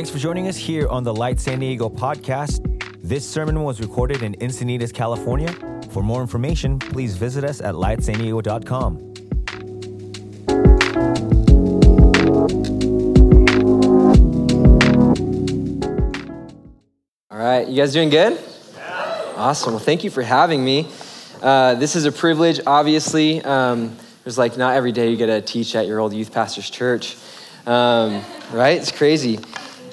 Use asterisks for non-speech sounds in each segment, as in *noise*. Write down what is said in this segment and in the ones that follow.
Thanks for joining us here on the Light San Diego podcast. This sermon was recorded in Encinitas, California. For more information, please visit us at lightsandiego.com. All right, you guys doing good? Yeah. Awesome. Well, thank you for having me. Uh, this is a privilege, obviously. Um, there's like not every day you get to teach at your old youth pastor's church, um, right? It's crazy.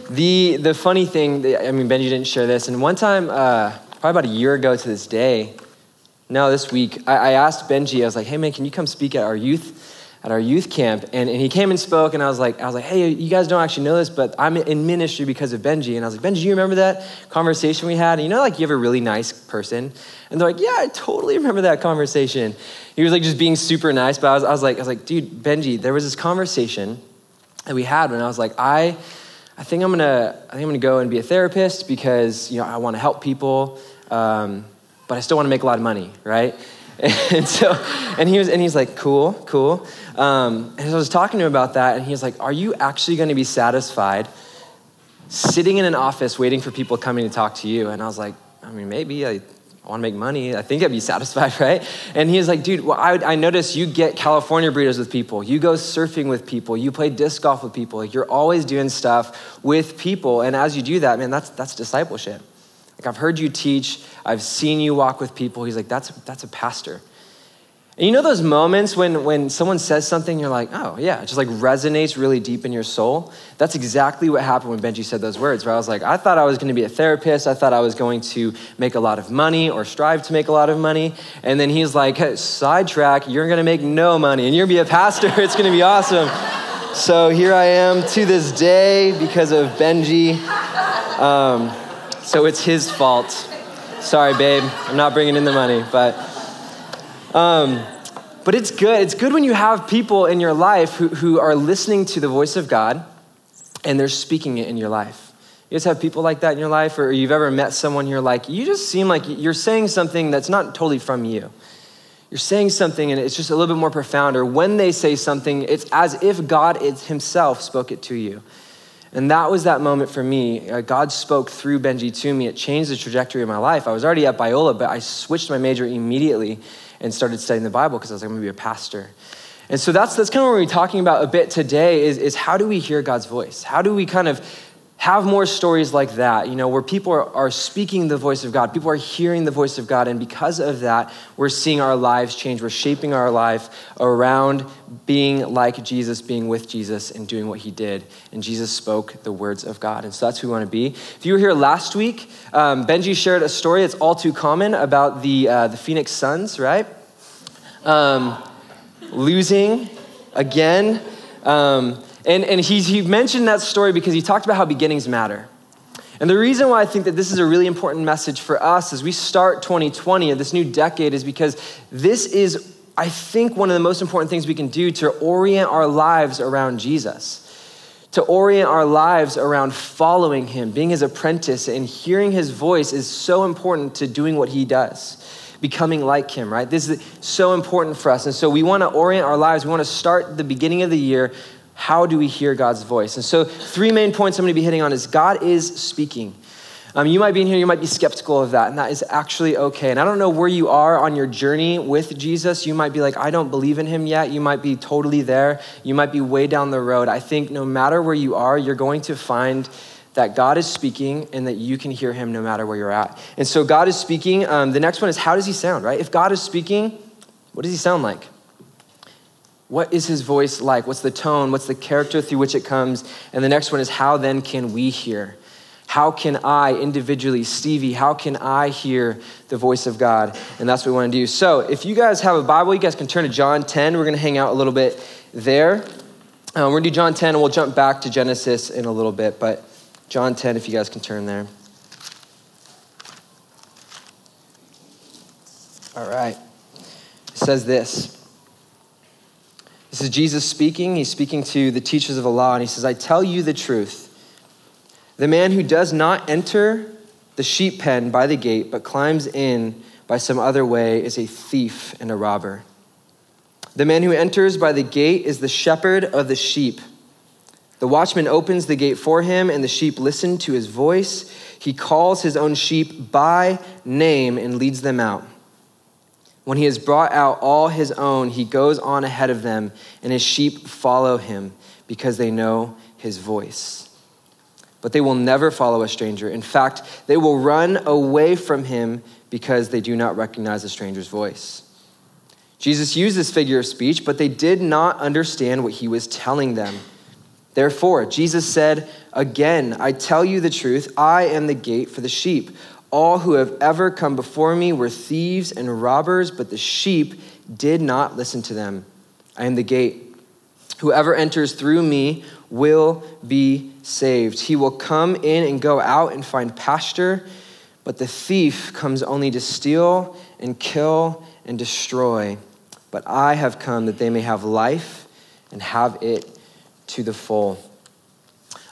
The the funny thing, I mean, Benji didn't share this, and one time, uh, probably about a year ago to this day, now this week, I, I asked Benji. I was like, "Hey, man, can you come speak at our youth?" At our youth camp, and, and he came and spoke, and I was like, I was like, hey, you guys don't actually know this, but I'm in ministry because of Benji. And I was like, Benji, you remember that conversation we had? And you know, like you have a really nice person, and they're like, yeah, I totally remember that conversation. He was like just being super nice, but I was, I was like, I was like, dude, Benji, there was this conversation that we had when I was like, I, I think I'm gonna, I think I'm gonna go and be a therapist because you know I want to help people, um, but I still want to make a lot of money, right? *laughs* And so, and he was, and he's like, cool, cool. Um, and I was talking to him about that, and he was like, are you actually going to be satisfied sitting in an office waiting for people coming to talk to you? And I was like, I mean, maybe I, I want to make money. I think I'd be *laughs* satisfied, right? And he's like, dude, well, I, I noticed you get California burritos with people. You go surfing with people. You play disc golf with people. Like, you're always doing stuff with people. And as you do that, man, that's, that's discipleship. Like, I've heard you teach. I've seen you walk with people. He's like, that's, that's a pastor. And you know those moments when, when someone says something, you're like, oh, yeah, it just like resonates really deep in your soul? That's exactly what happened when Benji said those words, where I was like, I thought I was going to be a therapist. I thought I was going to make a lot of money or strive to make a lot of money. And then he's like, hey, sidetrack, you're going to make no money and you're going to be a pastor. *laughs* it's going to be awesome. so here I am to this day because of Benji. Um, so it's his fault. Sorry, babe. I'm not bringing in the money, but. Um, but it's good. It's good when you have people in your life who, who are listening to the voice of God and they're speaking it in your life. You guys have people like that in your life, or you've ever met someone you're like, you just seem like you're saying something that's not totally from you. You're saying something and it's just a little bit more profound, or when they say something, it's as if God Himself spoke it to you. And that was that moment for me. Uh, God spoke through Benji to me. It changed the trajectory of my life. I was already at Biola, but I switched my major immediately and started studying the Bible because I was like, I'm gonna be a pastor. And so that's, that's kind of what we're talking about a bit today is, is how do we hear God's voice? How do we kind of have more stories like that, you know, where people are, are speaking the voice of God, people are hearing the voice of God, and because of that, we're seeing our lives change. We're shaping our life around being like Jesus, being with Jesus, and doing what he did. And Jesus spoke the words of God. And so that's who we want to be. If you were here last week, um, Benji shared a story that's all too common about the, uh, the Phoenix Suns, right? Um, losing again. Um, and, and he, he mentioned that story because he talked about how beginnings matter. And the reason why I think that this is a really important message for us as we start 2020 of this new decade is because this is, I think, one of the most important things we can do to orient our lives around Jesus. To orient our lives around following him, being his apprentice, and hearing his voice is so important to doing what he does becoming like him, right? This is so important for us. And so we want to orient our lives. We want to start the beginning of the year how do we hear God's voice? And so, three main points I'm going to be hitting on is God is speaking. Um, you might be in here, you might be skeptical of that, and that is actually okay. And I don't know where you are on your journey with Jesus. You might be like, I don't believe in him yet. You might be totally there. You might be way down the road. I think no matter where you are, you're going to find that God is speaking and that you can hear him no matter where you're at. And so, God is speaking. Um, the next one is, how does he sound, right? If God is speaking, what does he sound like? What is his voice like? What's the tone? What's the character through which it comes? And the next one is how then can we hear? How can I individually, Stevie, how can I hear the voice of God? And that's what we want to do. So if you guys have a Bible, you guys can turn to John 10. We're going to hang out a little bit there. Um, we're going to do John 10, and we'll jump back to Genesis in a little bit. But John 10, if you guys can turn there. All right. It says this. This is Jesus speaking. He's speaking to the teachers of the law, and he says, I tell you the truth. The man who does not enter the sheep pen by the gate, but climbs in by some other way, is a thief and a robber. The man who enters by the gate is the shepherd of the sheep. The watchman opens the gate for him, and the sheep listen to his voice. He calls his own sheep by name and leads them out. When he has brought out all his own, he goes on ahead of them, and his sheep follow him because they know his voice. But they will never follow a stranger. In fact, they will run away from him because they do not recognize a stranger's voice. Jesus used this figure of speech, but they did not understand what he was telling them. Therefore, Jesus said, Again, I tell you the truth, I am the gate for the sheep. All who have ever come before me were thieves and robbers, but the sheep did not listen to them. I am the gate. Whoever enters through me will be saved. He will come in and go out and find pasture, but the thief comes only to steal and kill and destroy. But I have come that they may have life and have it to the full.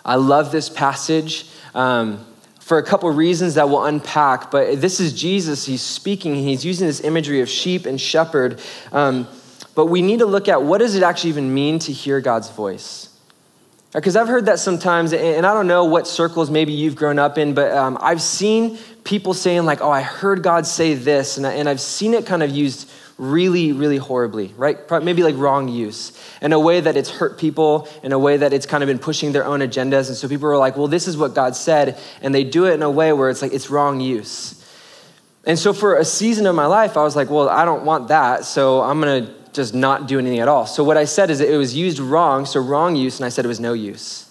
I love this passage um, for a couple of reasons that we'll unpack, but this is Jesus. He's speaking, he's using this imagery of sheep and shepherd. Um, but we need to look at what does it actually even mean to hear God's voice? Because I've heard that sometimes, and I don't know what circles maybe you've grown up in, but um, I've seen people saying, like, oh, I heard God say this, and, I, and I've seen it kind of used really, really horribly, right? Maybe like wrong use in a way that it's hurt people, in a way that it's kind of been pushing their own agendas. And so people are like, well, this is what God said. And they do it in a way where it's like it's wrong use. And so for a season of my life, I was like, well, I don't want that. So I'm going to just not do anything at all. So what I said is it was used wrong, so wrong use, and I said it was no use.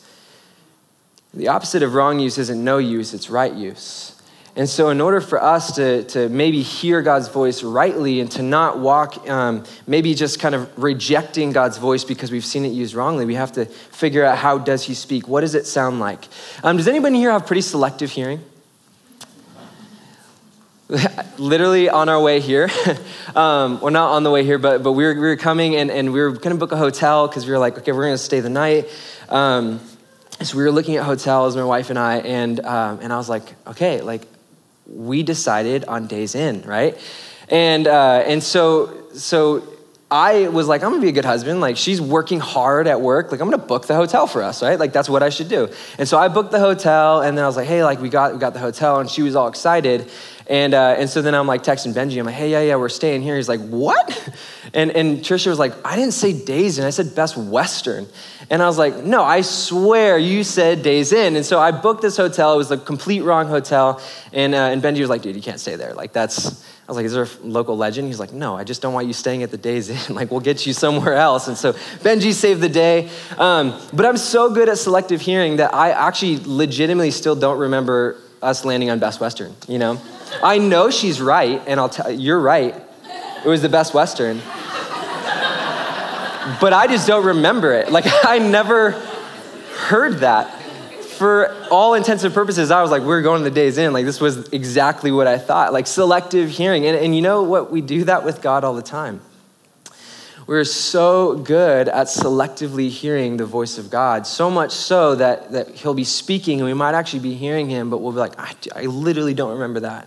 The opposite of wrong use isn't no use, it's right use. And so, in order for us to, to maybe hear God's voice rightly and to not walk, um, maybe just kind of rejecting God's voice because we've seen it used wrongly, we have to figure out how does He speak? What does it sound like? Um, does anybody here have pretty selective hearing? *laughs* Literally on our way here, *laughs* um, well, not on the way here, but, but we, were, we were coming and, and we were going to book a hotel because we were like, okay, we're going to stay the night. Um, so we were looking at hotels, my wife and I, and, um, and I was like, okay, like we decided on Days Inn, right? And, uh, and so, so I was like, I'm gonna be a good husband. Like, she's working hard at work. Like, I'm gonna book the hotel for us, right? Like, that's what I should do. And so I booked the hotel, and then I was like, hey, like, we got, we got the hotel, and she was all excited. And, uh, and so then I'm like texting Benji, I'm like, hey, yeah, yeah, we're staying here. He's like, what? And, and Trisha was like, I didn't say Days Inn, I said Best Western. And I was like, no, I swear you said Days Inn. And so I booked this hotel. It was the complete wrong hotel. And, uh, and Benji was like, dude, you can't stay there. Like, that's, I was like, is there a local legend? He's like, no, I just don't want you staying at the Days Inn. *laughs* like, we'll get you somewhere else. And so Benji saved the day. Um, but I'm so good at selective hearing that I actually legitimately still don't remember us landing on Best Western, you know? I know she's right, and I'll tell you're right. It was the Best Western. But I just don't remember it. Like, *laughs* I never heard that. For all intents and purposes, I was like, we are going to the Days Inn. Like, this was exactly what I thought. Like, selective hearing. And, and you know what? We do that with God all the time. We're so good at selectively hearing the voice of God, so much so that, that He'll be speaking and we might actually be hearing Him, but we'll be like, I, I literally don't remember that.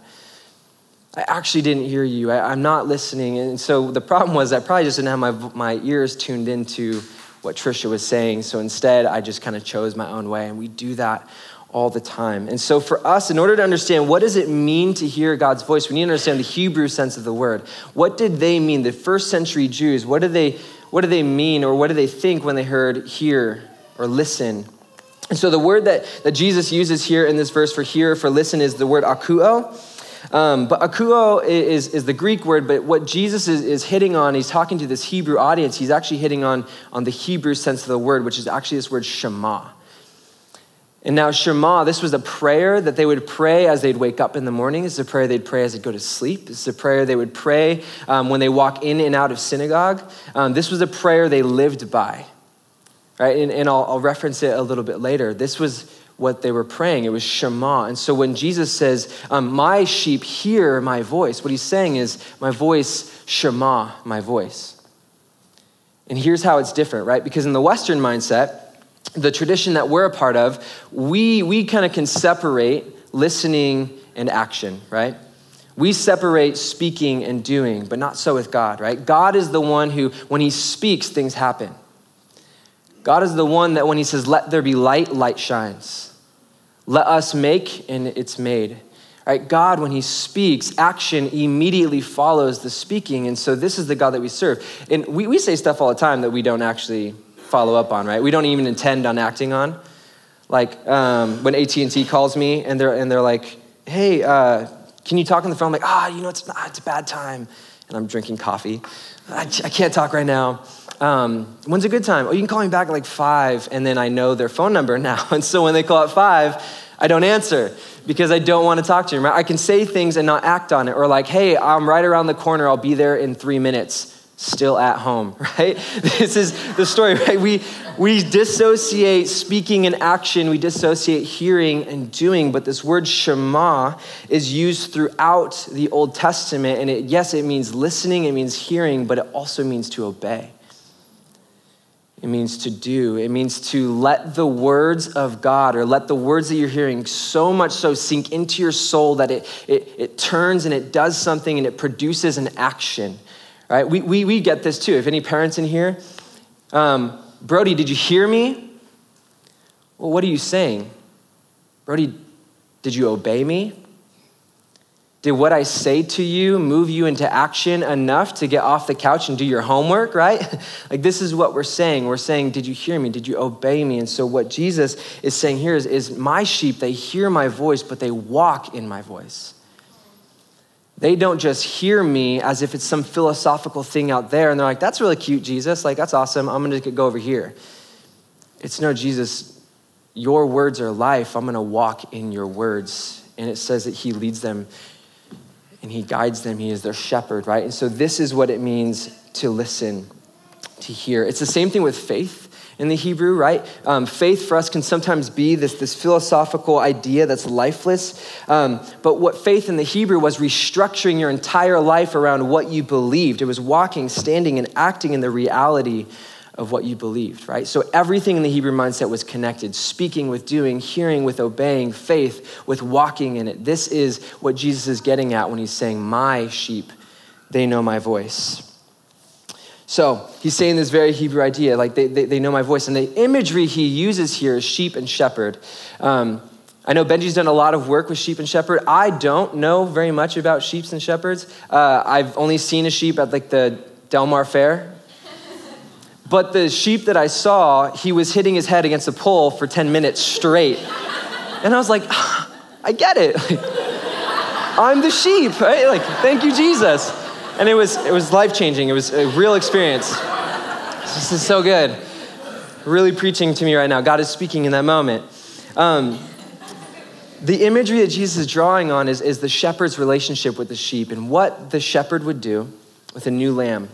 I actually didn't hear you. I, am not listening. And so the problem was I probably just didn't have my, my ears tuned into what Trisha was saying. So instead, I just kind of chose my own way. And we do that all the time. And so for us, in order to understand what does it mean to hear God's voice, we need to understand the Hebrew sense of the word. What did they mean? The first century Jews, what did they, what did they mean or what did they think when they heard hear or listen? And so the word that, that Jesus uses here in this verse for hear, for listen, is the word akuo. Um, but akuo is, is the Greek word, but what Jesus is, is hitting on, he's talking to this Hebrew audience, he's actually hitting on, on the Hebrew sense of the word, which is actually this word shema. And now, Shema, this was a prayer that they would pray as they'd wake up in the morning. Is a prayer they'd pray as they'd go to sleep. Is a prayer they would pray um, when they walk in and out of synagogue. Um, this was a prayer they lived by, right? And, and I'll, I'll reference it a little bit later. This was what they were praying. It was Shema. And so when Jesus says, um, My sheep hear my voice, what he's saying is, My voice, Shema, my voice. And here's how it's different, right? Because in the Western mindset, the tradition that we're a part of, we, we kind of can separate listening and action, right? We separate speaking and doing, but not so with God, right? God is the one who, when he speaks, things happen. God is the one that when he says, let there be light, light shines. Let us make, and it's made. Right? God, when he speaks, action immediately follows the speaking. And so this is the God that we serve. And we, we say stuff all the time that we don't actually follow up on, right? We don't even intend on acting on. Like um, when AT&T calls me and they're, and they're like, hey, uh, can you talk on the phone? I'm like, ah, oh, you know, it's, not, it's a bad time. And I'm drinking coffee. I, I can't talk right now. Um, when's a good time? Oh, you can call me back at like five, and then I know their phone number *laughs* now. And so when they call at five, I don't answer because I don't want to talk to them. I can say things and not act on it, or like, hey, I'm right around the corner, I'll be there in three minutes still at home, *laughs* right? This is the story, right? We, we dissociate speaking and action, we dissociate hearing and doing, but this word Shema is used throughout the Old Testament. And it, yes, it means listening, it means hearing, but it also means to obey. It means to do. It means to let the words of God or let the words that you're hearing so much so sink into your soul that it, it, it turns and it does something and it produces an action. Right? We, we, we get this too. If any parents in here, um, Brody, did you hear me? Well, what are you saying? Brody, did you obey me? Did what I say to you move you into action enough to get off the couch and do your homework, right? *laughs* like, this is what we're saying. We're saying, Did you hear me? Did you obey me? And so, what Jesus is saying here is, is My sheep, they hear my voice, but they walk in my voice. They don't just hear me as if it's some philosophical thing out there and they're like, that's really cute, Jesus. Like, that's awesome. I'm going to go over here. It's no, Jesus, your words are life. I'm going to walk in your words. And it says that he leads them and he guides them. He is their shepherd, right? And so, this is what it means to listen, to hear. It's the same thing with faith in the Hebrew, right? Um, faith for us can sometimes be this, this philosophical idea that's lifeless. Um, but what faith in the Hebrew was restructuring your entire life around what you believed. It was walking, standing, and acting in the reality of what you believed, right? So everything in the Hebrew mindset was connected speaking with doing, hearing with obeying, faith with walking in it. This is what Jesus is getting at when he's saying, My sheep, they know my voice. So he's saying this very Hebrew idea, like they, they, they, know my voice. And the imagery he uses here is sheep and shepherd. Um, I know Benji's done a lot of work with sheep and shepherd. I don't know very much about sheep and shepherds. Uh, I've only seen a sheep at like the Del Mar Fair. But the sheep that I saw, he was hitting his head against a pole for 10 minutes straight. And I was like, *sighs* I get it. *laughs* I'm the sheep, right? Like, thank you, Jesus. And it was, it was life changing. It was a real experience. This is so good. Really preaching to me right now. God is speaking in that moment. Um, the imagery that Jesus is drawing on is, is the shepherd's relationship with the sheep and what the shepherd would do with a new lamb.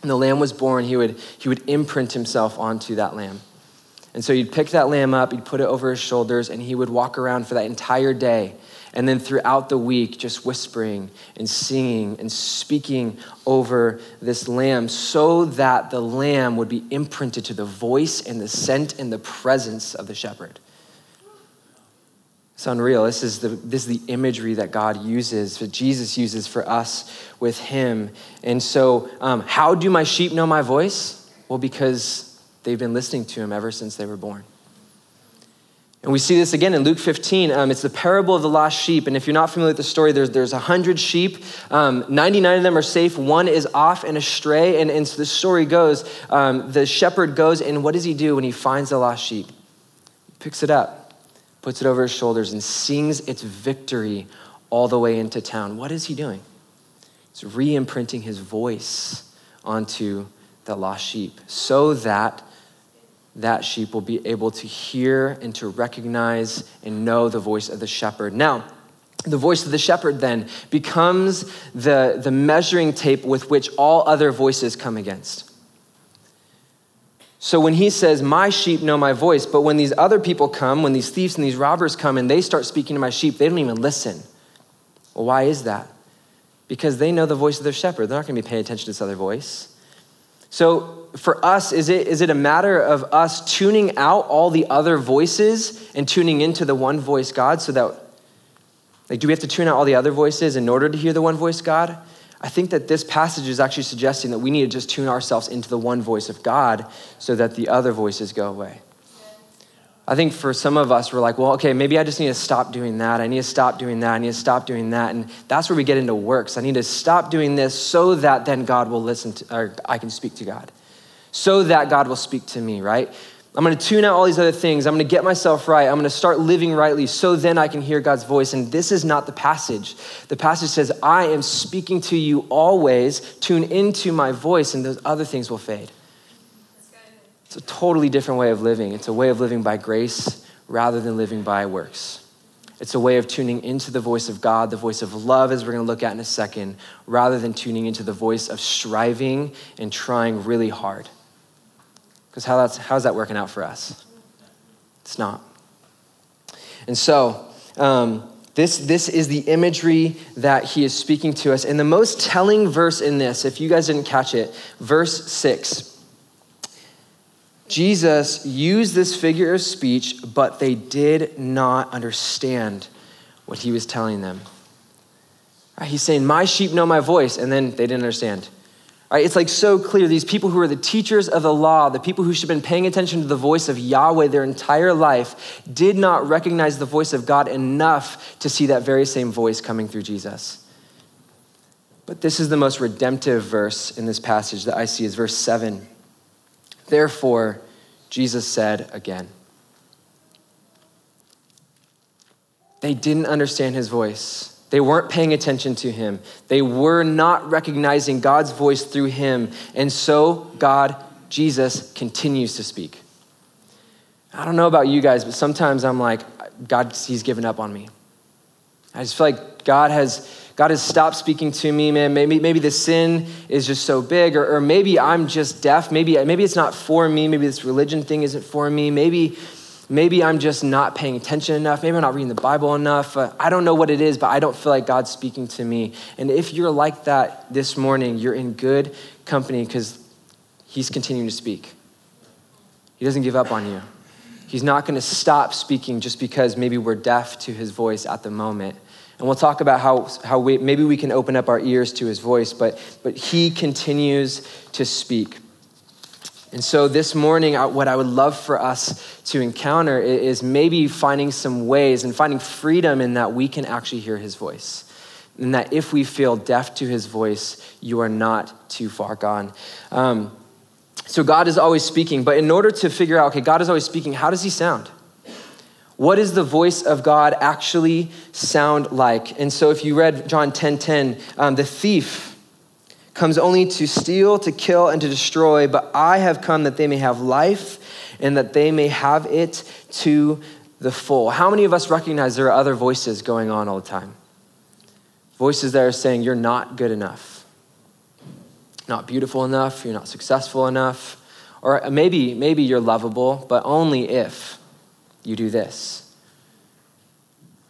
When the lamb was born, he would, he would imprint himself onto that lamb. And so he'd pick that lamb up, he'd put it over his shoulders, and he would walk around for that entire day and then throughout the week, just whispering and singing and speaking over this lamb so that the lamb would be imprinted to the voice and the scent and the presence of the shepherd. It's unreal. This is the, this is the imagery that God uses, that Jesus uses for us with Him. And so, um, how do my sheep know my voice? Well, because they've been listening to Him ever since they were born. And we see this again in Luke 15. Um, it's the parable of the lost sheep. And if you're not familiar with the story, there's, there's 100 sheep. Um, 99 of them are safe. One is off and astray. And, and so the story goes um, the shepherd goes, and what does he do when he finds the lost sheep? He picks it up, puts it over his shoulders, and sings its victory all the way into town. What is he doing? He's re imprinting his voice onto the lost sheep so that that sheep will be able to hear and to recognize and know the voice of the shepherd. Now, the voice of the shepherd then becomes the, the measuring tape with which all other voices come against. So when he says, My sheep know my voice, but when these other people come, when these thieves and these robbers come and they start speaking to my sheep, they don't even listen. Well, why is that? Because they know the voice of their shepherd. They're not going to be paying attention to this other voice. So for us, is it, is it a matter of us tuning out all the other voices and tuning into the one voice God so that, like, do we have to tune out all the other voices in order to hear the one voice God? I think that this passage is actually suggesting that we need to just tune ourselves into the one voice of God so that the other voices go away. I think for some of us, we're like, well, okay, maybe I just need to stop doing that. I need to stop doing that. I need to stop doing that. And that's where we get into works. I need to stop doing this so that then God will listen to, or I can speak to God, so that God will speak to me, right? I'm going to tune out all these other things. I'm going to get myself right. I'm going to start living rightly so then I can hear God's voice. And this is not the passage. The passage says, I am speaking to you always. Tune into my voice, and those other things will fade. It's a totally different way of living. It's a way of living by grace rather than living by works. It's a way of tuning into the voice of God, the voice of love, as we're going to look at in a second, rather than tuning into the voice of striving and trying really hard. Because how that's, how's that working out for us? It's not. And so, um, this, this is the imagery that he is speaking to us. And the most telling verse in this, if you guys didn't catch it, verse 6 Jesus used this figure of speech, but they did not understand what he was telling them. He's saying, My sheep know my voice, and then they didn't understand. Right, it's like so clear. These people who are the teachers of the law, the people who should have been paying attention to the voice of Yahweh their entire life, did not recognize the voice of God enough to see that very same voice coming through Jesus. But this is the most redemptive verse in this passage that I see is verse 7. Therefore, Jesus said again. They didn't understand his voice. They weren't paying attention to him. They were not recognizing God's voice through him. And so, God, Jesus, continues to speak. I don't know about you guys, but sometimes I'm like, God, he's given up on me. I just feel like God has God has stopped speaking to me, man. Maybe, maybe the sin is just so big, or, or maybe I'm just deaf. Maybe, maybe it's not for me. Maybe this religion thing isn't for me. Maybe, maybe I'm just not paying attention enough. Maybe I'm not reading the Bible enough. Uh, I don't know what it is, but I don't feel like God's speaking to me. And if you're like that this morning, you're in good company because He's continuing to speak. He doesn't give up on you. He's not going to stop speaking just because maybe we're deaf to His voice at the moment. And we'll talk about how, how we, maybe we can open up our ears to his voice, but, but he continues to speak. And so this morning, what I would love for us to encounter is maybe finding some ways and finding freedom in that we can actually hear his voice. And that if we feel deaf to his voice, you are not too far gone. Um, so God is always speaking, but in order to figure out, okay, God is always speaking, how does he sound? What does the voice of God actually sound like? And so, if you read John 10 10, um, the thief comes only to steal, to kill, and to destroy, but I have come that they may have life and that they may have it to the full. How many of us recognize there are other voices going on all the time? Voices that are saying, You're not good enough, not beautiful enough, you're not successful enough, or maybe, maybe you're lovable, but only if you do this.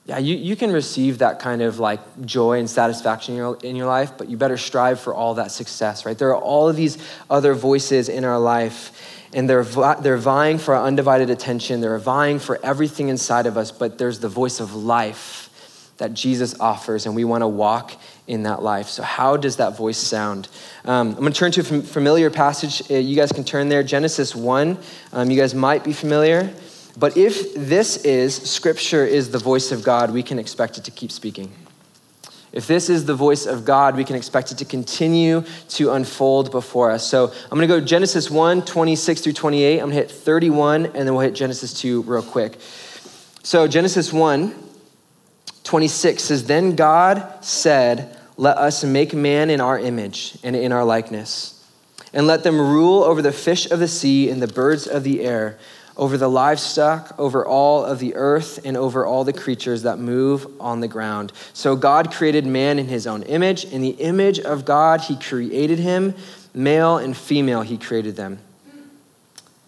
Yeah, you, you can receive that kind of like joy and satisfaction in your, in your life, but you better strive for all that success, right? There are all of these other voices in our life, and they're, they're vying for our undivided attention. They're vying for everything inside of us, but there's the voice of life that Jesus offers, and we want to walk in that life. So, how does that voice sound? Um, I'm going to turn to a familiar passage. Uh, you guys can turn there Genesis 1. Um, you guys might be familiar. But if this is, Scripture is the voice of God, we can expect it to keep speaking. If this is the voice of God, we can expect it to continue to unfold before us. So I'm going to go Genesis 1, 26 through 28. I'm going to hit 31, and then we'll hit Genesis 2 real quick. So Genesis 1, 26 says, Then God said, Let us make man in our image and in our likeness, and let them rule over the fish of the sea and the birds of the air over the livestock, over all of the earth, and over all the creatures that move on the ground. So God created man in his own image. In the image of God, he created him. Male and female, he created them.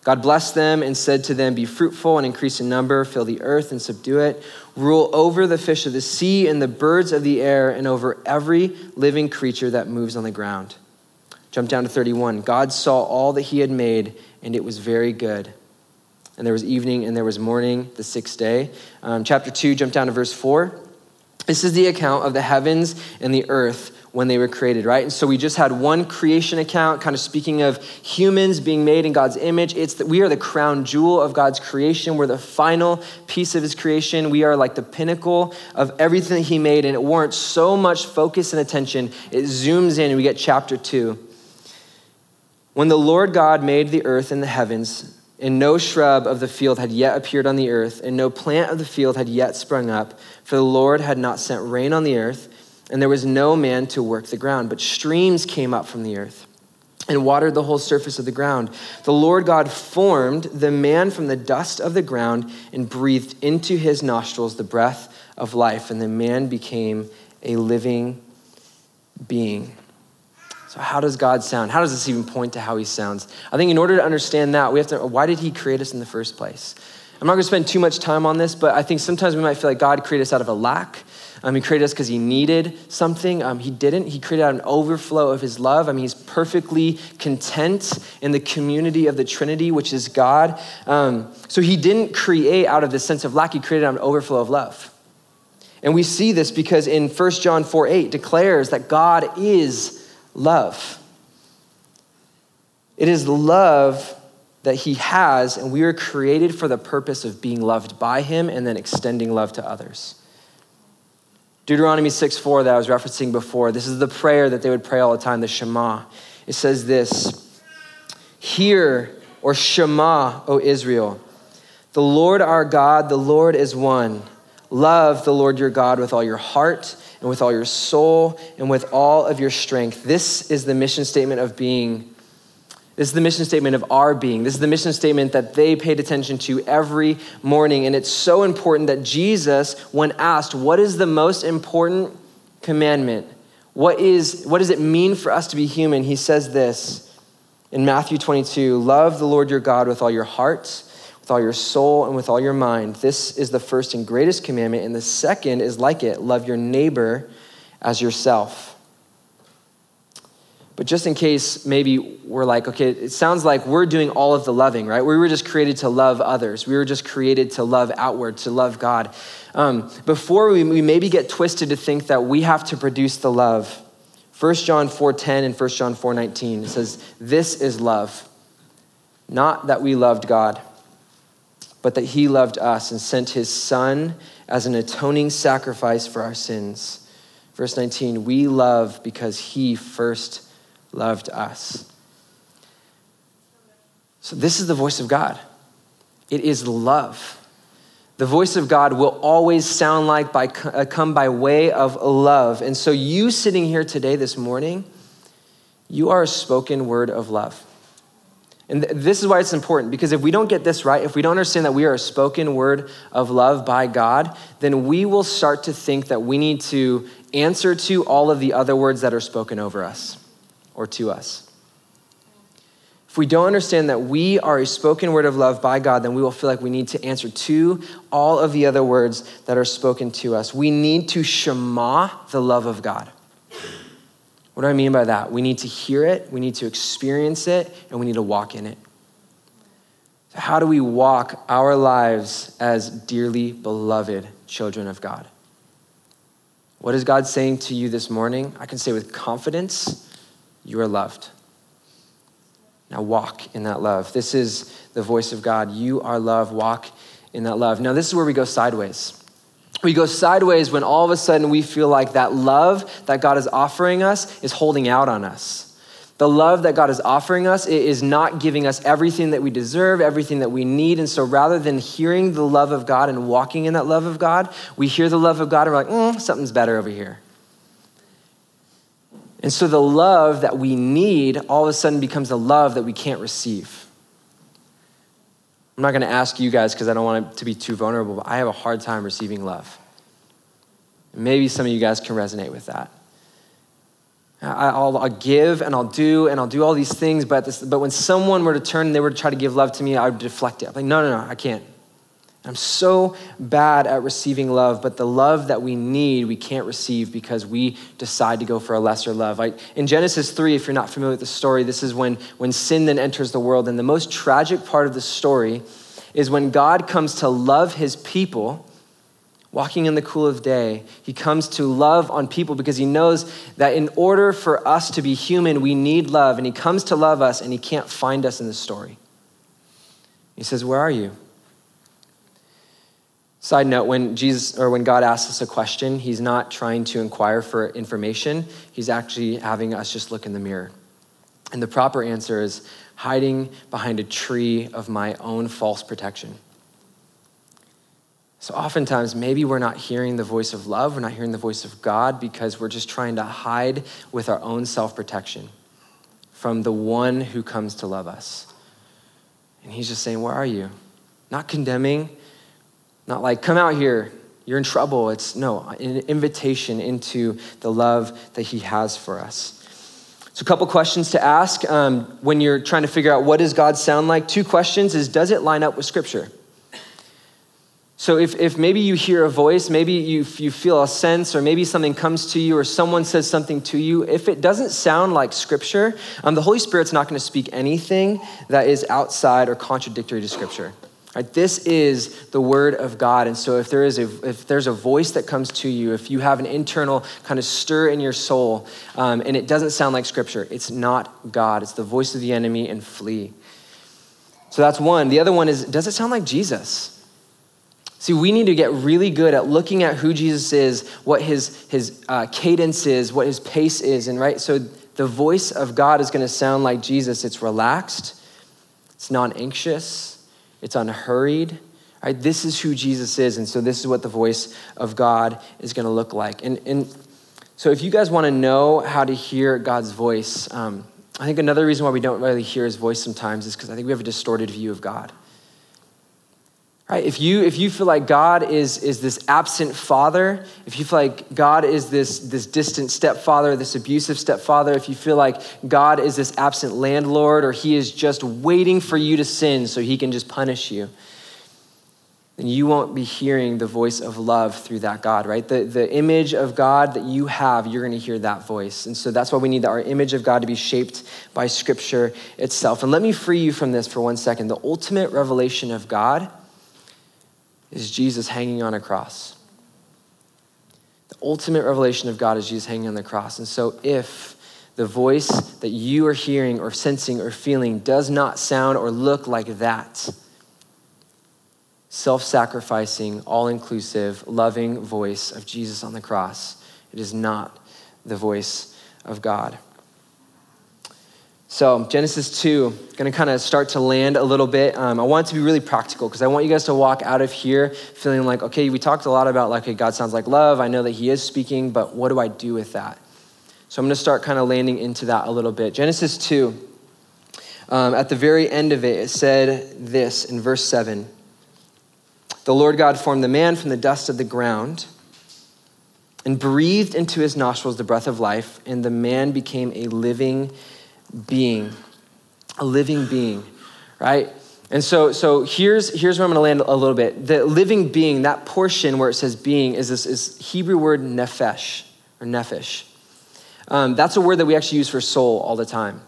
God blessed them and said to them, Be fruitful and increase in number, fill the earth and subdue it, rule over the fish of the sea and the birds of the air, and over every living creature that moves on the ground. Jump down to 31. God saw all that he had made, and it was very good and there was evening, and there was morning the sixth day. Um, chapter 2, jump down to verse 4. This is the account of the heavens and the earth when they were created, right? And so we just had one creation account, kind of speaking of humans being made in God's image. It's that we are the crown jewel of God's creation. We're the final piece of his creation. We are like the pinnacle of everything that he made, and it warrants so much focus and attention. It zooms in, and we get chapter two. When the Lord God made the earth and the heavens, and no shrub of the field had yet appeared on the earth, and no plant of the field had yet sprung up, for the Lord had not sent rain on the earth, and there was no man to work the ground. But streams came up from the earth and watered the whole surface of the ground. The Lord God formed the man from the dust of the ground and breathed into his nostrils the breath of life, and the man became a living being. So, how does God sound? How does this even point to how he sounds? I think in order to understand that, we have to, why did he create us in the first place? I'm not going to spend too much time on this, but I think sometimes we might feel like God created us out of a lack. Um, he created us because he needed something. Um, he didn't. He created out an overflow of his love. I mean, he's perfectly content in the community of the Trinity, which is God. Um, so he didn't create out of this sense of lack. He created out an overflow of love. And we see this because in 1 John 4 8 declares that God is love. It is love that he has, and we are created for the purpose of being loved by him and then extending love to others. Deuteronomy 6 4 that I was referencing before, this is the prayer that they would pray all the time, the Shema. It says this Hear, or Shema, O Israel, the Lord our God, the Lord is one. Love the Lord your God with all your heart and with all your soul and with all of your strength. This is the mission statement of being. This is the mission statement of our being. This is the mission statement that they paid attention to every morning. And it's so important that Jesus, when asked, What is the most important commandment? What, is, what does it mean for us to be human? He says this in Matthew 22 Love the Lord your God with all your heart with all your soul and with all your mind. This is the first and greatest commandment, and the second is like it love your neighbor as yourself. But just in case maybe we're like, okay, it sounds like we're doing all of the loving, right? We were just created to love others. We were just created to love outward, to love God. Um, before we, we maybe get twisted to think that we have to produce the love, 1 John 4.10 and 1 John 4.19, it says, this is love, not that we loved God but that he loved us and sent his son as an atoning sacrifice for our sins. Verse 19, we love because he first loved us. So, this is the voice of God. It is love. The voice of God will always sound like by, uh, come by way of love. And so, you sitting here today, this morning, you are a spoken word of love. And this is why it's important because if we don't get this right, if we don't understand that we are a spoken word of love by God, then we will start to think that we need to answer to all of the other words that are spoken over us or to us. If we don't understand that we are a spoken word of love by God, then we will feel like we need to answer to all of the other words that are spoken to us. We need to shema the love of God. What do I mean by that? We need to hear it, we need to experience it, and we need to walk in it. So, how do we walk our lives as dearly beloved children of God? What is God saying to you this morning? I can say with confidence, you are loved. Now walk in that love. This is the voice of God. You are love. Walk in that love. Now, this is where we go sideways. We go sideways when all of a sudden we feel like that love that God is offering us is holding out on us. The love that God is offering us is not giving us everything that we deserve, everything that we need. And so rather than hearing the love of God and walking in that love of God, we hear the love of God and we're like, mm, something's better over here. And so the love that we need all of a sudden becomes a love that we can't receive. I'm not going to ask you guys because I don't want it to be too vulnerable, but I have a hard time receiving love. Maybe some of you guys can resonate with that. I'll, I'll, give and I'll do and I'll do all these things, but, this, but when someone were to turn and they were to try to give love to me, I would deflect it. I'm like, no, no, no, I can't. I'm so bad at receiving love, but the love that we need, we can't receive because we decide to go for a lesser love. I, in Genesis 3, if you're not familiar with the story, this is when, when sin then enters the world. And the most tragic part of the story is when God comes to love his people, walking in the cool of day. He comes to love on people because he knows that in order for us to be human, we need love. And he comes to love us and he can't find us in the story. He says, Where are you? Side note, when Jesus or when God asks us a question, he's not trying to inquire for information. He's actually having us just look in the mirror. And the proper answer is hiding behind a tree of my own false protection. So, oftentimes, maybe we're not hearing the voice of love, we're not hearing the voice of God because we're just trying to hide with our own self protection from the one who comes to love us. And He's just saying, Where are you? Not condemning, not like, come out here, you're in trouble. It's no, an invitation into the love that he has for us. So, a couple questions to ask um, when you're trying to figure out what does God sound like. Two questions is does it line up with Scripture? So, if, if maybe you hear a voice, maybe you, you feel a sense, or maybe something comes to you, or someone says something to you, if it doesn't sound like Scripture, um, the Holy Spirit's not going to speak anything that is outside or contradictory to Scripture. Right, this is the word of God. And so if there is a, if there's a voice that comes to you, if you have an internal kind of stir in your soul, um, and it doesn't sound like scripture, it's not God. It's the voice of the enemy and flee. So that's one. The other one is, does it sound like Jesus? See, we need to get really good at looking at who Jesus is, what his, his uh, cadence is, what his pace is. And right, so the voice of God is going to sound like Jesus. It's relaxed, it's non anxious, it's unhurried. Right? This is who Jesus is, and so this is what the voice of God is going to look like. And, and so, if you guys want to know how to hear God's voice, um, I think another reason why we don't really hear his voice sometimes is because I think we have a distorted view of God. Right? If you, if you feel like God is, is this absent father, if you feel like God is this, this distant stepfather, this abusive stepfather, if you feel like God is this absent landlord or he is just waiting for you to sin so he can just punish you, then you won't be hearing the voice of love through that God, right? The, the image of God that you have, you're going to hear that voice. And so that's why we need our image of God to be shaped by Scripture itself. And let me free you from this for one second. The ultimate revelation of God is Jesus hanging on a cross. The ultimate revelation of God is Jesus hanging on the cross. And so if the voice that you are hearing or sensing or feeling does not sound or look like that, self sacrificing, all inclusive, loving voice of Jesus on the cross, it is not the voice of God. So, Genesis 2, going to kind of start to land a little bit. Um, I want it to be really practical because I want you guys to walk out of here feeling like, okay, we talked a lot about like, okay, God sounds like love. I know that He is speaking, but what do I do with that? So, I'm to start kind of landing into that a little bit. Genesis 2, um, at the very end of it, it said this in verse 7 The Lord God formed the man from the dust of the ground and breathed into his nostrils the breath of life, and the man became a living being, a living being, right? And so, so here's, here's where I'm going to land a little bit. The living being, that portion where it says being, is this is Hebrew word nephesh or nephesh. Um, that's a word that we actually use for soul all the time.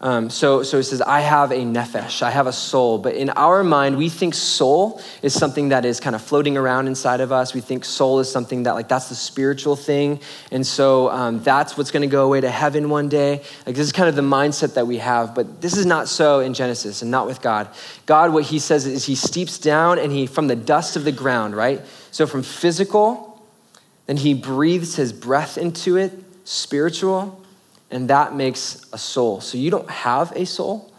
Um, so, so it says, I have a nephesh, I have a soul. But in our mind, we think soul is something that is kind of floating around inside of us. We think soul is something that, like, that's the spiritual thing. And so um, that's what's going to go away to heaven one day. Like, this is kind of the mindset that we have. But this is not so in Genesis and not with God. God, what he says is he steeps down and he, from the dust of the ground, right? So from physical, then he breathes his breath into it, spiritual and that makes a soul. So you don't have a soul,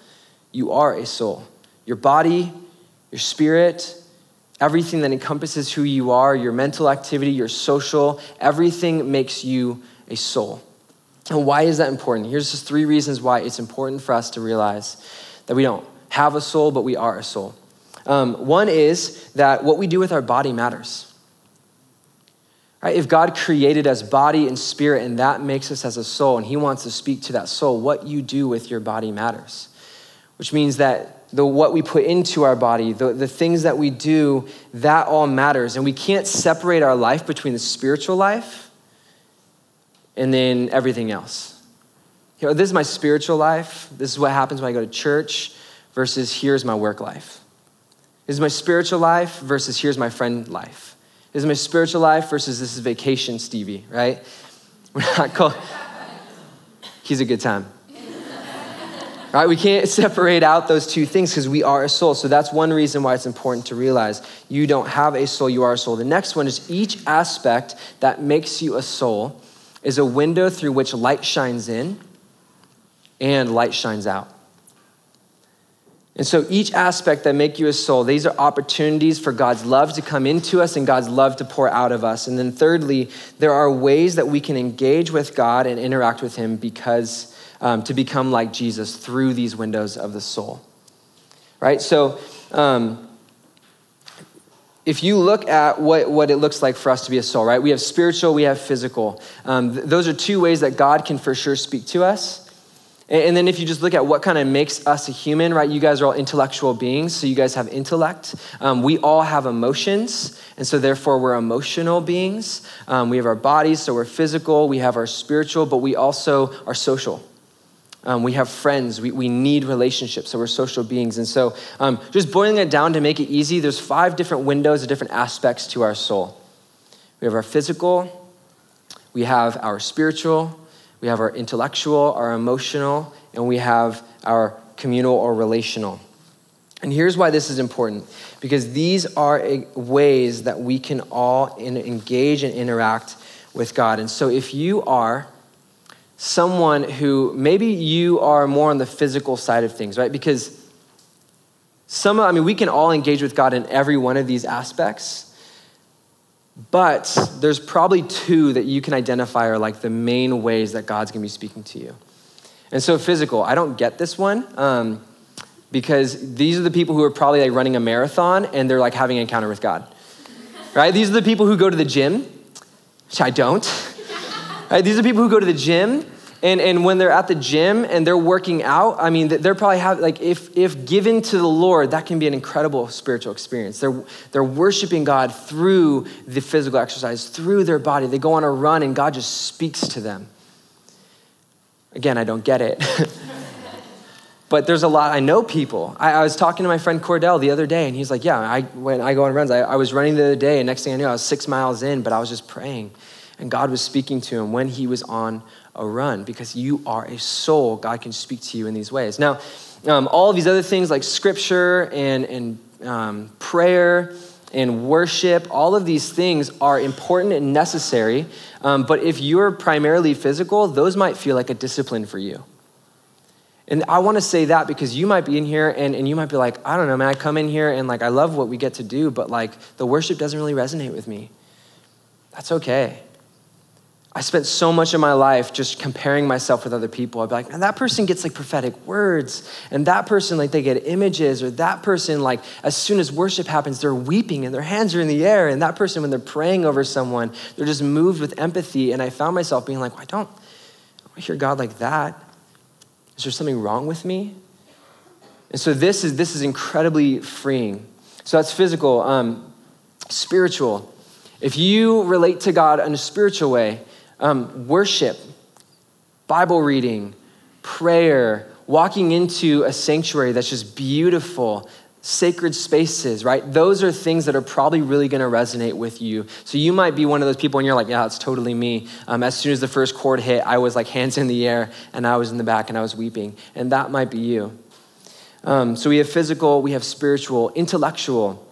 you are a soul. Your body, your spirit, everything that encompasses who you are, your mental activity, your social, everything makes you a soul. And why is that important? Here's just three reasons why it's important for us to realize that we don't have a soul, but we are a soul. Um, one is that what we do with our body matters. Right? If God created us body and spirit, and that makes us as a soul, and He wants to speak to that soul, what you do with your body matters. Which means that the what we put into our body, the, the things that we do, that all matters. And we can't separate our life between the spiritual life and then everything else. You know, this is my spiritual life. This is what happens when I go to church versus here's my work life. This is my spiritual life versus here's my friend life. This is my spiritual life versus this is vacation, Stevie, right? *laughs* We're not called. He's a good time. Right? We can't separate out those two things because we are a soul. So that's one reason why it's important to realize you don't have a soul, you are a soul. The next one is each aspect that makes you a soul is a window through which light shines in and light shines out. And so each aspect that make you a soul, these are opportunities for God's love to come into us and God's love to pour out of us. And then thirdly, there are ways that we can engage with God and interact with him because um, to become like Jesus through these windows of the soul. Right? So um, if you look at what, what it looks like for us to be a soul, right? We have spiritual, we have physical. Um, th- those are two ways that God can for sure speak to us. And then if you just look at what kind of makes us a human, right? You guys are all intellectual beings, so you guys have intellect. Um, we all have emotions, and so therefore we're emotional beings. Um, we have our bodies, so we're physical. We have our spiritual, but we also are social. Um, we have friends. We, we need relationships, so we're social beings. And so, um, just boiling it down to make it easy, there's five different windows of different aspects to our soul. We have our physical, we have our spiritual, we have our intellectual, our emotional, and we have our communal or relational. And here's why this is important because these are ways that we can all engage and interact with God. And so if you are someone who maybe you are more on the physical side of things, right? Because some, I mean, we can all engage with God in every one of these aspects. But there's probably two that you can identify are like the main ways that God's gonna be speaking to you. And so, physical, I don't get this one um, because these are the people who are probably like running a marathon and they're like having an encounter with God, right? These are the people who go to the gym, which I don't. Right? These are people who go to the gym and, and when they're at the gym and they're working out, I mean, they're probably have, like, if, if given to the Lord, that can be an incredible spiritual experience. They're, they're worshiping God through the physical exercise, through their body. They go on a run and God just speaks to them. Again, I don't get it. *laughs* but there's a lot, I know people. I, I, was talking to my friend Cordell the other day, and he's like, Yeah, I, when I go on runs, I, I was running the other day, and next thing I knew, I was six miles in, but I was just praying. And God was speaking to him when he was on a run because you are a soul. God can speak to you in these ways. Now, um, all of these other things like scripture and, and um, prayer and worship, all of these things are important and necessary. Um, but if you're primarily physical, those might feel like a discipline for you. And I want to say that because you might be in here and, and you might be like, I don't know, man, I come in here and like I love what we get to do, but like the worship doesn't really resonate with me. That's okay. I spent so much of my life just comparing myself with other people. I'd be like, and that person gets like prophetic words, and that person, like, they get images, or that person, like, as soon as worship happens, they're weeping and their hands are in the air. And that person, when they're praying over someone, they're just moved with empathy. And I found myself being like, well, I don't, I don't hear God like that. Is there something wrong with me? And so this is this is incredibly freeing. So that's physical, um, spiritual. If you relate to God in a spiritual way, um, worship, Bible reading, prayer, walking into a sanctuary that's just beautiful, sacred spaces, right? Those are things that are probably really going to resonate with you. So you might be one of those people and you're like, yeah, it's totally me. Um, as soon as the first chord hit, I was like hands in the air and I was in the back and I was weeping. And that might be you. Um, so we have physical, we have spiritual, intellectual.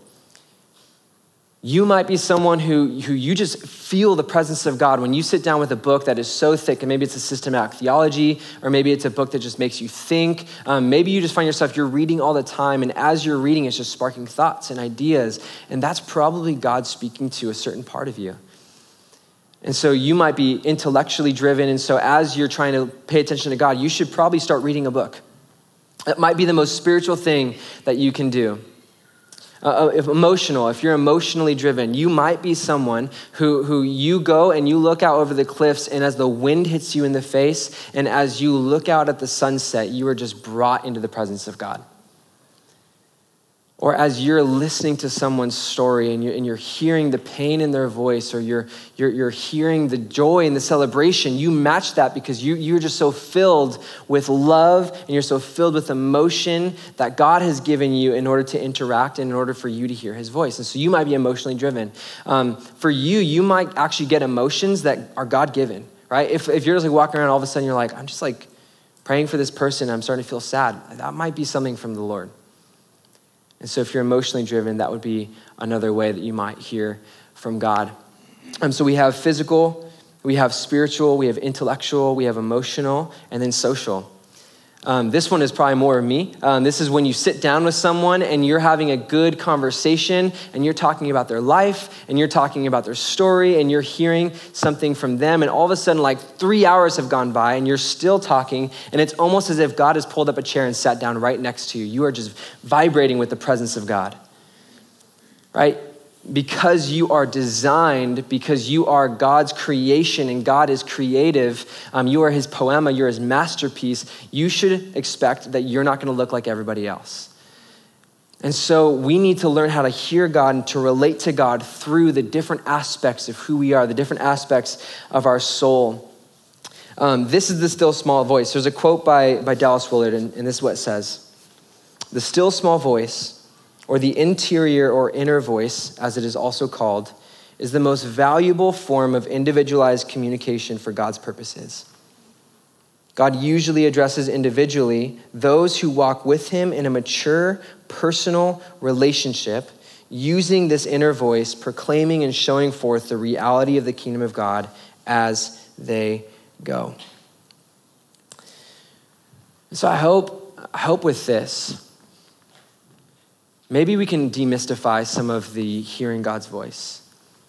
You might be someone who, who you just feel the presence of God when you sit down with a book that is so thick, and maybe it's a systematic theology, or maybe it's a book that just makes you think. Um, maybe you just find yourself, you're reading all the time, and as you're reading, it's just sparking thoughts and ideas. And that's probably God speaking to a certain part of you. And so you might be intellectually driven, and so as you're trying to pay attention to God, you should probably start reading a book. It might be the most spiritual thing that you can do. Uh, uh, if emotional, if you're emotionally driven, you might be someone who, who you go and you look out over the cliffs, and as the wind hits you in the face, and as you look out at the sunset, you are just brought into the presence of God. Or as you're listening to someone's story and you're, and you're hearing the pain in their voice or you're, you're, you're hearing the joy and the celebration, you match that because you, you're just so filled with love and you're so filled with emotion that God has given you in order to interact and in order for you to hear his voice. And so you might be emotionally driven. Um, for you, you might actually get emotions that are God given, right? If, if you're just like walking around all of a sudden you're like, I'm just like praying for this person, I'm starting to feel sad, that might be something from the Lord. And so, if you're emotionally driven, that would be another way that you might hear from God. Um, so, we have physical, we have spiritual, we have intellectual, we have emotional, and then social. Um, this one is probably more of me. Um, this is when you sit down with someone and you're having a good conversation and you're talking about their life and you're talking about their story and you're hearing something from them. And all of a sudden, like three hours have gone by and you're still talking. And it's almost as if God has pulled up a chair and sat down right next to you. You are just vibrating with the presence of God. Right? Because you are designed, because you are God's creation and God is creative, um, you are his poiema, you're his masterpiece, you should expect that you're not going to look like everybody else. And so we need to learn how to hear God and to relate to God through the different aspects of who we are, the different aspects of our soul. Um, this is the still small voice. There's a quote by, by Dallas Willard, and, and this is what it says The still small voice or the interior or inner voice, as it is also called, is the most valuable form of individualized communication for God's purposes. God usually addresses individually those who walk with Him in a mature, personal relationship, using this inner voice, proclaiming and showing forth the reality of the kingdom of God as they go. So I hope, I hope with this, maybe we can demystify some of the hearing God's voice.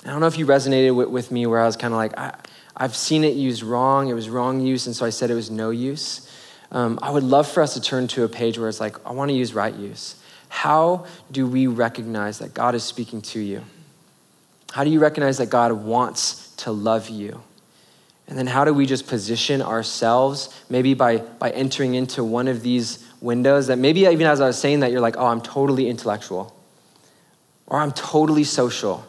I don't know if you resonated with, with me where I was kind of like, I, have seen it used wrong. It was wrong use, and so I said it was no use. Um, I would love for us to turn to a page where it's like, I want to use right use. How do we recognize that God is speaking to you? How do you recognize that God wants to love you? And then how do we just position ourselves, maybe by, by entering into one of these windows that maybe even as I was saying that, you're like, oh, I'm totally intellectual, or I'm totally social.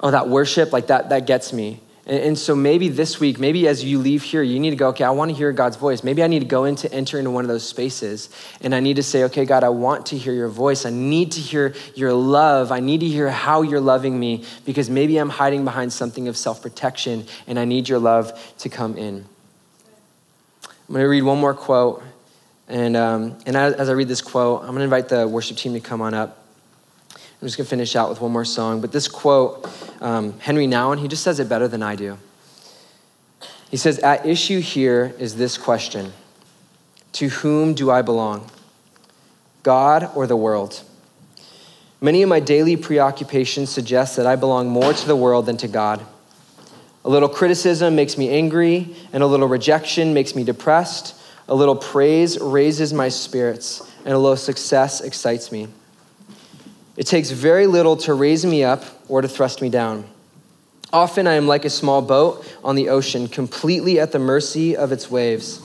Oh, that worship, like that, that gets me. And, and so maybe this week, maybe as you leave here, you need to go, okay, I want to hear God's voice. Maybe I need to go into enter into one of those spaces and I need to say, okay, God, I want to hear your voice. I need to hear your love. I need to hear how you're loving me because maybe I'm hiding behind something of self protection and I need your love to come in. I'm going to read one more quote and, um, and as I read this quote, I'm going to invite the worship team to come on up. I'm just going to finish out with one more song. But this quote, um, Henry Nouwen, he just says it better than I do. He says, At issue here is this question To whom do I belong? God or the world? Many of my daily preoccupations suggest that I belong more to the world than to God. A little criticism makes me angry, and a little rejection makes me depressed. A little praise raises my spirits, and a little success excites me. It takes very little to raise me up or to thrust me down. Often I am like a small boat on the ocean, completely at the mercy of its waves.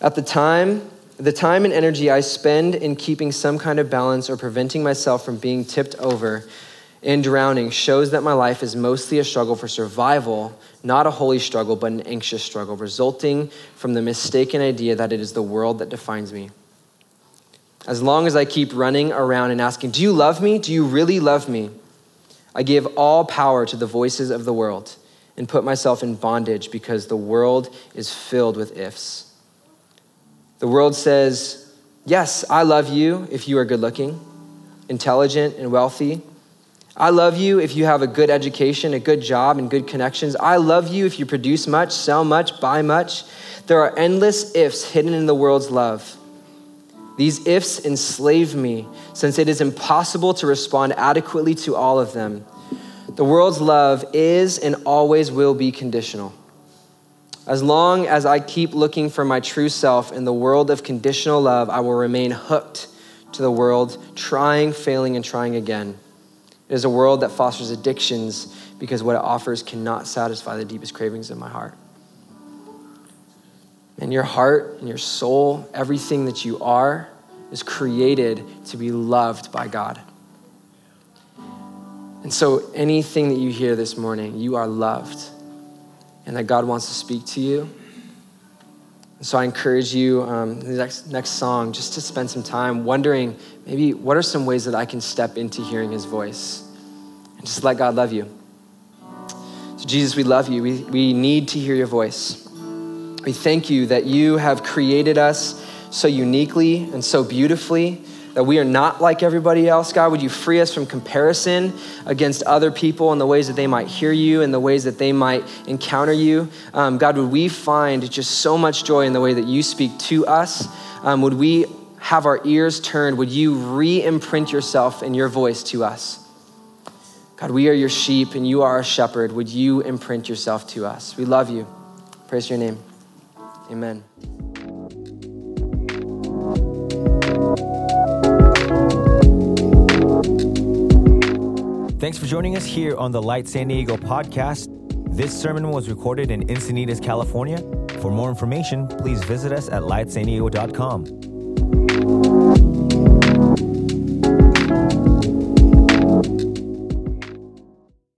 At the time, the time and energy I spend in keeping some kind of balance or preventing myself from being tipped over and drowning shows that my life is mostly a struggle for survival, not a holy struggle, but an anxious struggle, resulting from the mistaken idea that it is the world that defines me. As long as I keep running around and asking, Do you love me? Do you really love me? I give all power to the voices of the world and put myself in bondage because the world is filled with ifs. The world says, Yes, I love you if you are good looking, intelligent, and wealthy. I love you if you have a good education, a good job, and good connections. I love you if you produce much, sell much, buy much. There are endless ifs hidden in the world's love. These ifs enslave me, since it is impossible to respond adequately to all of them. The world's love is and always will be conditional. As long as I keep looking for my true self in the world of conditional love, I will remain hooked to the world, trying, failing, and trying again. It is a world that fosters addictions because what it offers cannot satisfy the deepest cravings of my heart. And your heart and your soul, everything that you are, is created to be loved by God. And so, anything that you hear this morning, you are loved, and that God wants to speak to you. So, I encourage you, um, the next, next song, just to spend some time wondering maybe what are some ways that I can step into hearing His voice, and just let God love you. So, Jesus, we love you. We, we need to hear your voice. We thank you that you have created us so uniquely and so beautifully that we are not like everybody else. God, would you free us from comparison against other people and the ways that they might hear you and the ways that they might encounter you? Um, God, would we find just so much joy in the way that you speak to us? Um, would we have our ears turned? Would you re imprint yourself and your voice to us? God, we are your sheep and you are our shepherd. Would you imprint yourself to us? We love you. Praise your name. Amen. Thanks for joining us here on the Light San Diego podcast. This sermon was recorded in Encinitas, California. For more information, please visit us at lightsandiego.com.